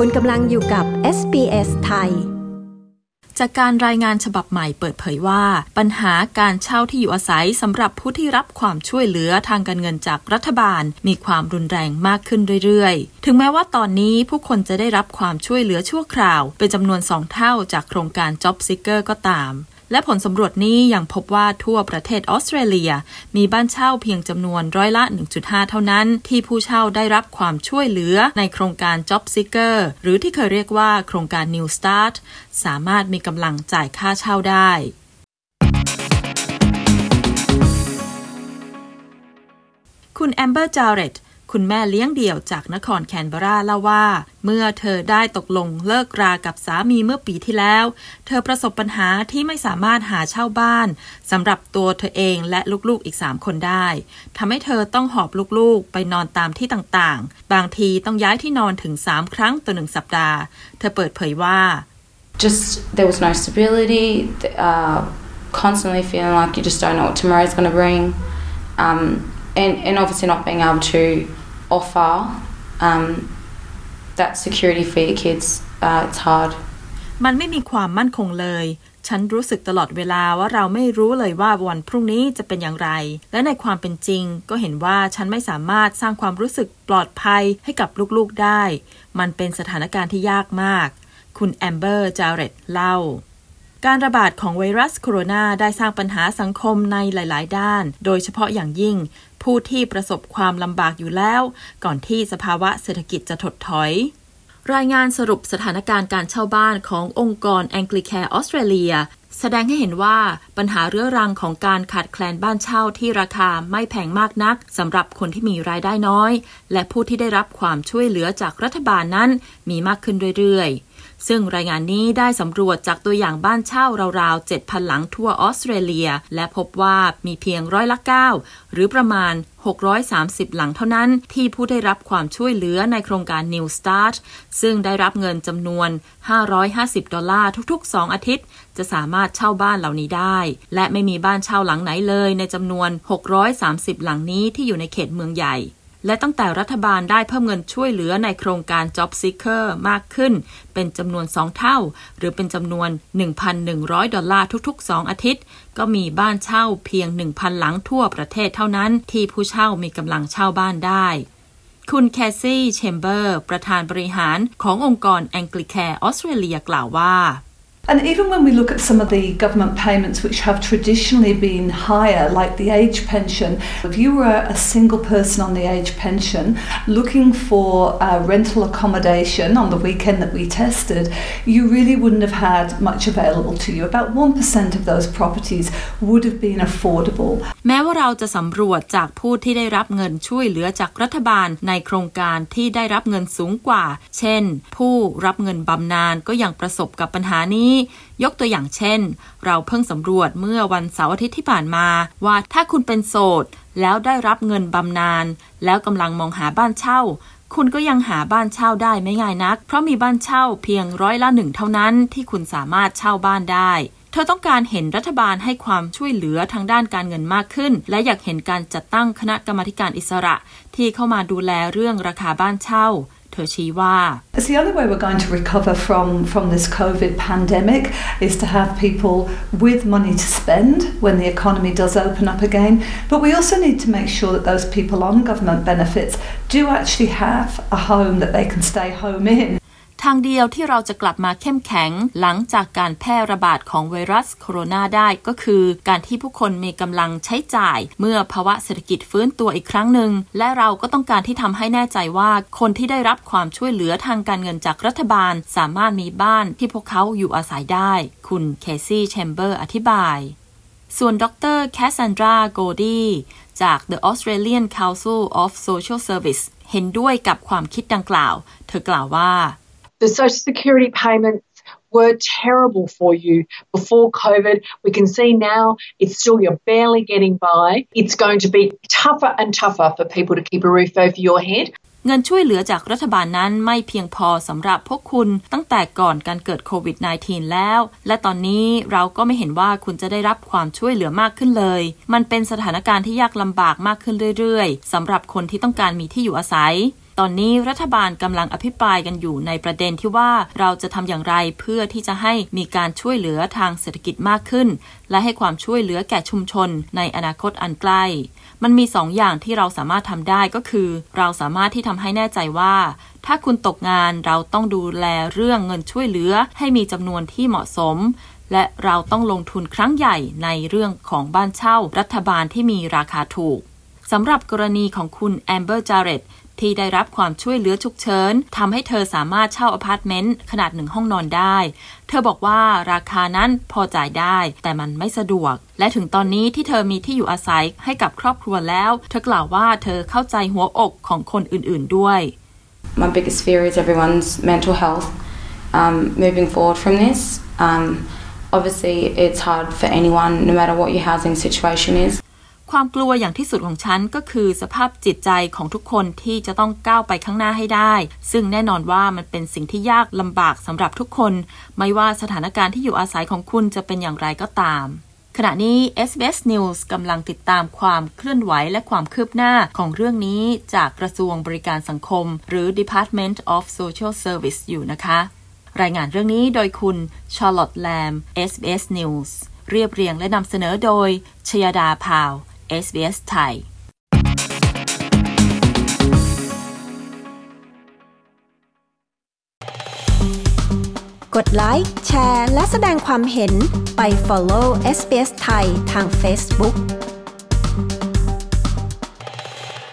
คุณกำลังอยู่กับ SBS ไทย จากการรายงานฉบับใหม่เปิดเผยว่า ปัญหาการเช่าที่อยู่อาศัยสำหรับผู้ที่รับความช่วยเหลือทางการเงินจากรัฐบาล มีความรุนแรงมากขึ้นเรื่อยๆ ถึงแม้ว่าตอนนี้ผู้คนจะได้รับความช่วยเหลือชั่วคราว เป็นจำนวนสองเท่าจากโครงการ Job Seeker ก็ตาม และผลสำรวจนี้ยังพบว่าทั่วประเทศออสเตรเลีย มีบ้านเช่าเพียงจำนวนร้อยละ 1.5 เท่านั้น ที่ผู้เช่าได้รับความช่วยเหลือในโครงการ Job Seeker หรือที่เคยเรียกว่าโครงการ New Start สามารถมีกำลังจ่ายค่าเช่าได้คุณแอมเบอร์จาร์เรต คุณแม่เลี้ยงเดี่ยวจากนครแคนเบราเล่าว่า เมื่อเธอได้ตกลงเลิกรากับสามีเมื่อปีที่แล้ว เธอประสบปัญหาที่ไม่สามารถหาเช่าบ้านสำหรับตัวเธอเองและลูกๆอีกสามคนได้ทำให้เธอต้องหอบลูกๆ ไปนอนตามที่ต่างๆ บางทีต้องย้ายที่นอนถึงสามครั้งต่อหนึ่งสัปดาห์ เธอเปิดเผยว่า just there was no stability uh, constantly feeling like you just don't know what tomorrow's going to bring um, and, and obviously not being able to offer um, that security for your kids, uh, it's hard. มันไม่มีความมั่นคงเลย ฉันรู้สึกตลอดเวลาว่าเราไม่รู้เลยว่าวันพรุ่งนี้จะเป็นอย่างไร และในความเป็นจริง ก็เห็นว่าฉันไม่สามารถสร้างความรู้สึกปลอดภัยให้กับลูกๆได้ มันเป็นสถานการณ์ที่ยากมาก คุณแอมเบอร์จาเรตเล่าการระบาดของไวรัสโคโรนาได้สร้างปัญหาสังคมในหลาย ๆ ด้าน โดยเฉพาะอย่างยิ่ง ผู้ที่ประสบความลำบากอยู่แล้ว ก่อนที่สภาวะเศรษฐกิจจะถดถอย รายงานสรุปสถานการณ์การเช่าบ้านขององค์กรแองกลิแคร์ออสเตรเลียแสดงให้เห็นว่าปัญหาเรื้อรังของการขาดแคลนบ้านเช่าที่ราคาไม่แพงมากนักสำหรับคนที่มีรายได้น้อย และผู้ที่ได้รับความช่วยเหลือจากรัฐบาลนั้นมีมากขึ้นเรื่อยๆ ซึ่งรายงานนี้ได้สำรวจจากตัวอย่างบ้านเช่าราวๆ 7,000 หลังทั่วออสเตรเลีย และพบว่ามีเพียงร้อยละ9หรือประมาณ 630 หลังเท่านั้น ที่ผู้ได้รับความช่วยเหลือในโครงการ New Start ซึ่งได้รับเงินจำนวน 550 ดอลลาร์ทุกๆ 2 อาทิตย์ จะสามารถเช่าบ้านเหล่านี้ได้ และไม่มีบ้านเช่าหลังไหนเลยในจำนวน 630 หลังนี้ที่อยู่ในเขตเมืองใหญ่ และตั้งแต่รัฐบาลได้เพิ่มเงินช่วยเหลือในโครงการ Job Seeker มากขึ้น เป็นจำนวน 2 เท่า หรือเป็นจำนวน 1,100 ดอลลาร์ทุก ๆ 2 อาทิตย์ ก็มีบ้านเช่าเพียง 1,000 หลังทั่วประเทศเท่านั้น ที่ผู้เช่ามีกำลังเช่าบ้านได้คุณแคซี่ เชมเบอร์ ประธานบริหารขององค์กรแองกลิแคร์ออสเตรเลียกล่าวว่า And even when we look at some of the government payments which have traditionally been higher, like the age pension, if you were a single person on the age pension looking for uh, rental accommodation on the weekend that we tested, you really wouldn't have had much available to you. About 1% of those properties would have been affordable. แม้ว่าเราจะสำรวจจากผู้ที่ได้รับเงินช่วยเหลือจากรัฐบาลในโครงการที่ได้รับเงินสูงกว่า เช่น ผู้รับเงินบำนาญก็ยังประสบกับปัญหานี้ ยกตัวอย่างเช่น เราเพิ่งสำรวจเมื่อวันเสาร์อาทิตย์ที่ผ่านมา ว่าถ้าคุณเป็นโสด แล้วได้รับเงินบำนาญแล้วกำลังมองหาบ้านเช่า คุณก็ยังหาบ้านเช่าได้ไม่ง่ายนัก เพราะมีบ้านเช่าเพียงร้อยละหนึ่งเท่านั้นที่คุณสามารถเช่าบ้านได้เธอต้องการเห็นรัฐบาลให้ความช่วยเหลือทางด้านการเงินมากขึ้น และอยากเห็นการจัดตั้งคณะกรรมการอิสระ ที่เข้ามาดูแลเรื่องราคาบ้านเช่า ธอชี้ว่า It's the only way we're going to recover from from this COVID pandemic is to have people with money to spend when the economy does open up again but we also need to make sure that those people on government benefits do actually have a home that they can stay home in ทางเดียวที่เราจะกลับมาเข้มแข็งหลังจากการแพร่ระบาดของไวรัสโคโรนาได้ก็คือ การที่ผู้คนมีกำลังใช้จ่าย เมื่อภาวะเศรษฐกิจฟื้นตัวอีกครั้งหนึ่ง และเราก็ต้องการที่ทำให้แน่ใจว่า คนที่ได้รับความช่วยเหลือทางการเงินจากรัฐบาล สามารถมีบ้านที่พวกเขาอยู่อาศัยได้ คุณเคซี่แชมเบอร์อธิบาย ส่วนดรแคสซันดราโกดีจาก The Australian Council of Social Service เห็นด้วยกับความคิดดังกล่าว เธอกล่าวว่า The Social Security payments were terrible for you before COVID. We can see now it's still you're barely getting by. It's going to be tougher and tougher for people to keep a roof over your head. เงินช่วยเหลือจากรัฐบาลนั้นไม่เพียงพอสำหรับพวกคุณตั้งแต่ก่อนการเกิดโควิด -19 แล้ว และตอนนี้เราก็ไม่เห็นว่าคุณจะได้รับความช่วยเหลือมากขึ้นเลย มันเป็นสถานการณ์ที่ยากลำบากมากขึ้นเรื่อยๆสำหรับคนที่ต้องการมีที่อยู่อาศัย ตอนนี้รัฐบาลกำลังอภิปรายกันอยู่ในประเด็นที่ว่าเราจะทำอย่างไรเพื่อที่จะให้มีการช่วยเหลือทางเศรษฐกิจมากขึ้น และให้ความช่วยเหลือแก่ชุมชนในอนาคตอันใกล้ มันมีสองอย่างที่เราสามารถทำได้ก็คือ เราสามารถที่ทำให้แน่ใจว่าถ้าคุณตกงานเราต้องดูแลเรื่องเงินช่วยเหลือ ให้มีจำนวนที่เหมาะสม และเราต้องลงทุนครั้งใหญ่ในเรื่องของบ้านเช่า รัฐบาลที่มีราคาถูก สำหรับกรณีของคุณแอมเบอร์จาเรตที่ได้รับความช่วยเหลือฉุกเฉินทำให้เธอสามารถเช่าอพาร์ตเมนต์ขนาดหนึ่งห้องนอนได้ เธอบอกว่าราคานั้นพอจ่ายได้ แต่มันไม่สะดวก และถึงตอนนี้ที่เธอมีที่อยู่อาศัยให้กับครอบครัวแล้ว เธอกล่าวว่าเธอเข้าใจหัวอกของคนอื่นๆด้วย My biggest fear is everyone's mental health um, moving forward from this. Um, obviously, it's hard for anyone, no matter what your housing situation is. ความกลัวอย่างที่สุดของฉันก็คือสภาพจิตใจของทุกคนที่จะต้องก้าวไปข้างหน้าให้ได้ ซึ่งแน่นอนว่ามันเป็นสิ่งที่ยากลำบากสำหรับทุกคน ไม่ว่าสถานการณ์ที่อยู่อาศัยของคุณจะเป็นอย่างไรก็ตาม ขณะนี้ SBS News กำลังติดตามความเคลื่อนไหวและความคืบหน้าของเรื่องนี้จากกระทรวงบริการสังคม หรือ Department of Social Service อยู่นะคะ รายงานเรื่องนี้โดยคุณ Charlotte Lam SBS News เรียบเรียงและนำเสนอโดยชยดาพาว SBS ไทยกดไลค์แชร์ และแสดงความเห็นไป follow SBS ไทยทาง Facebook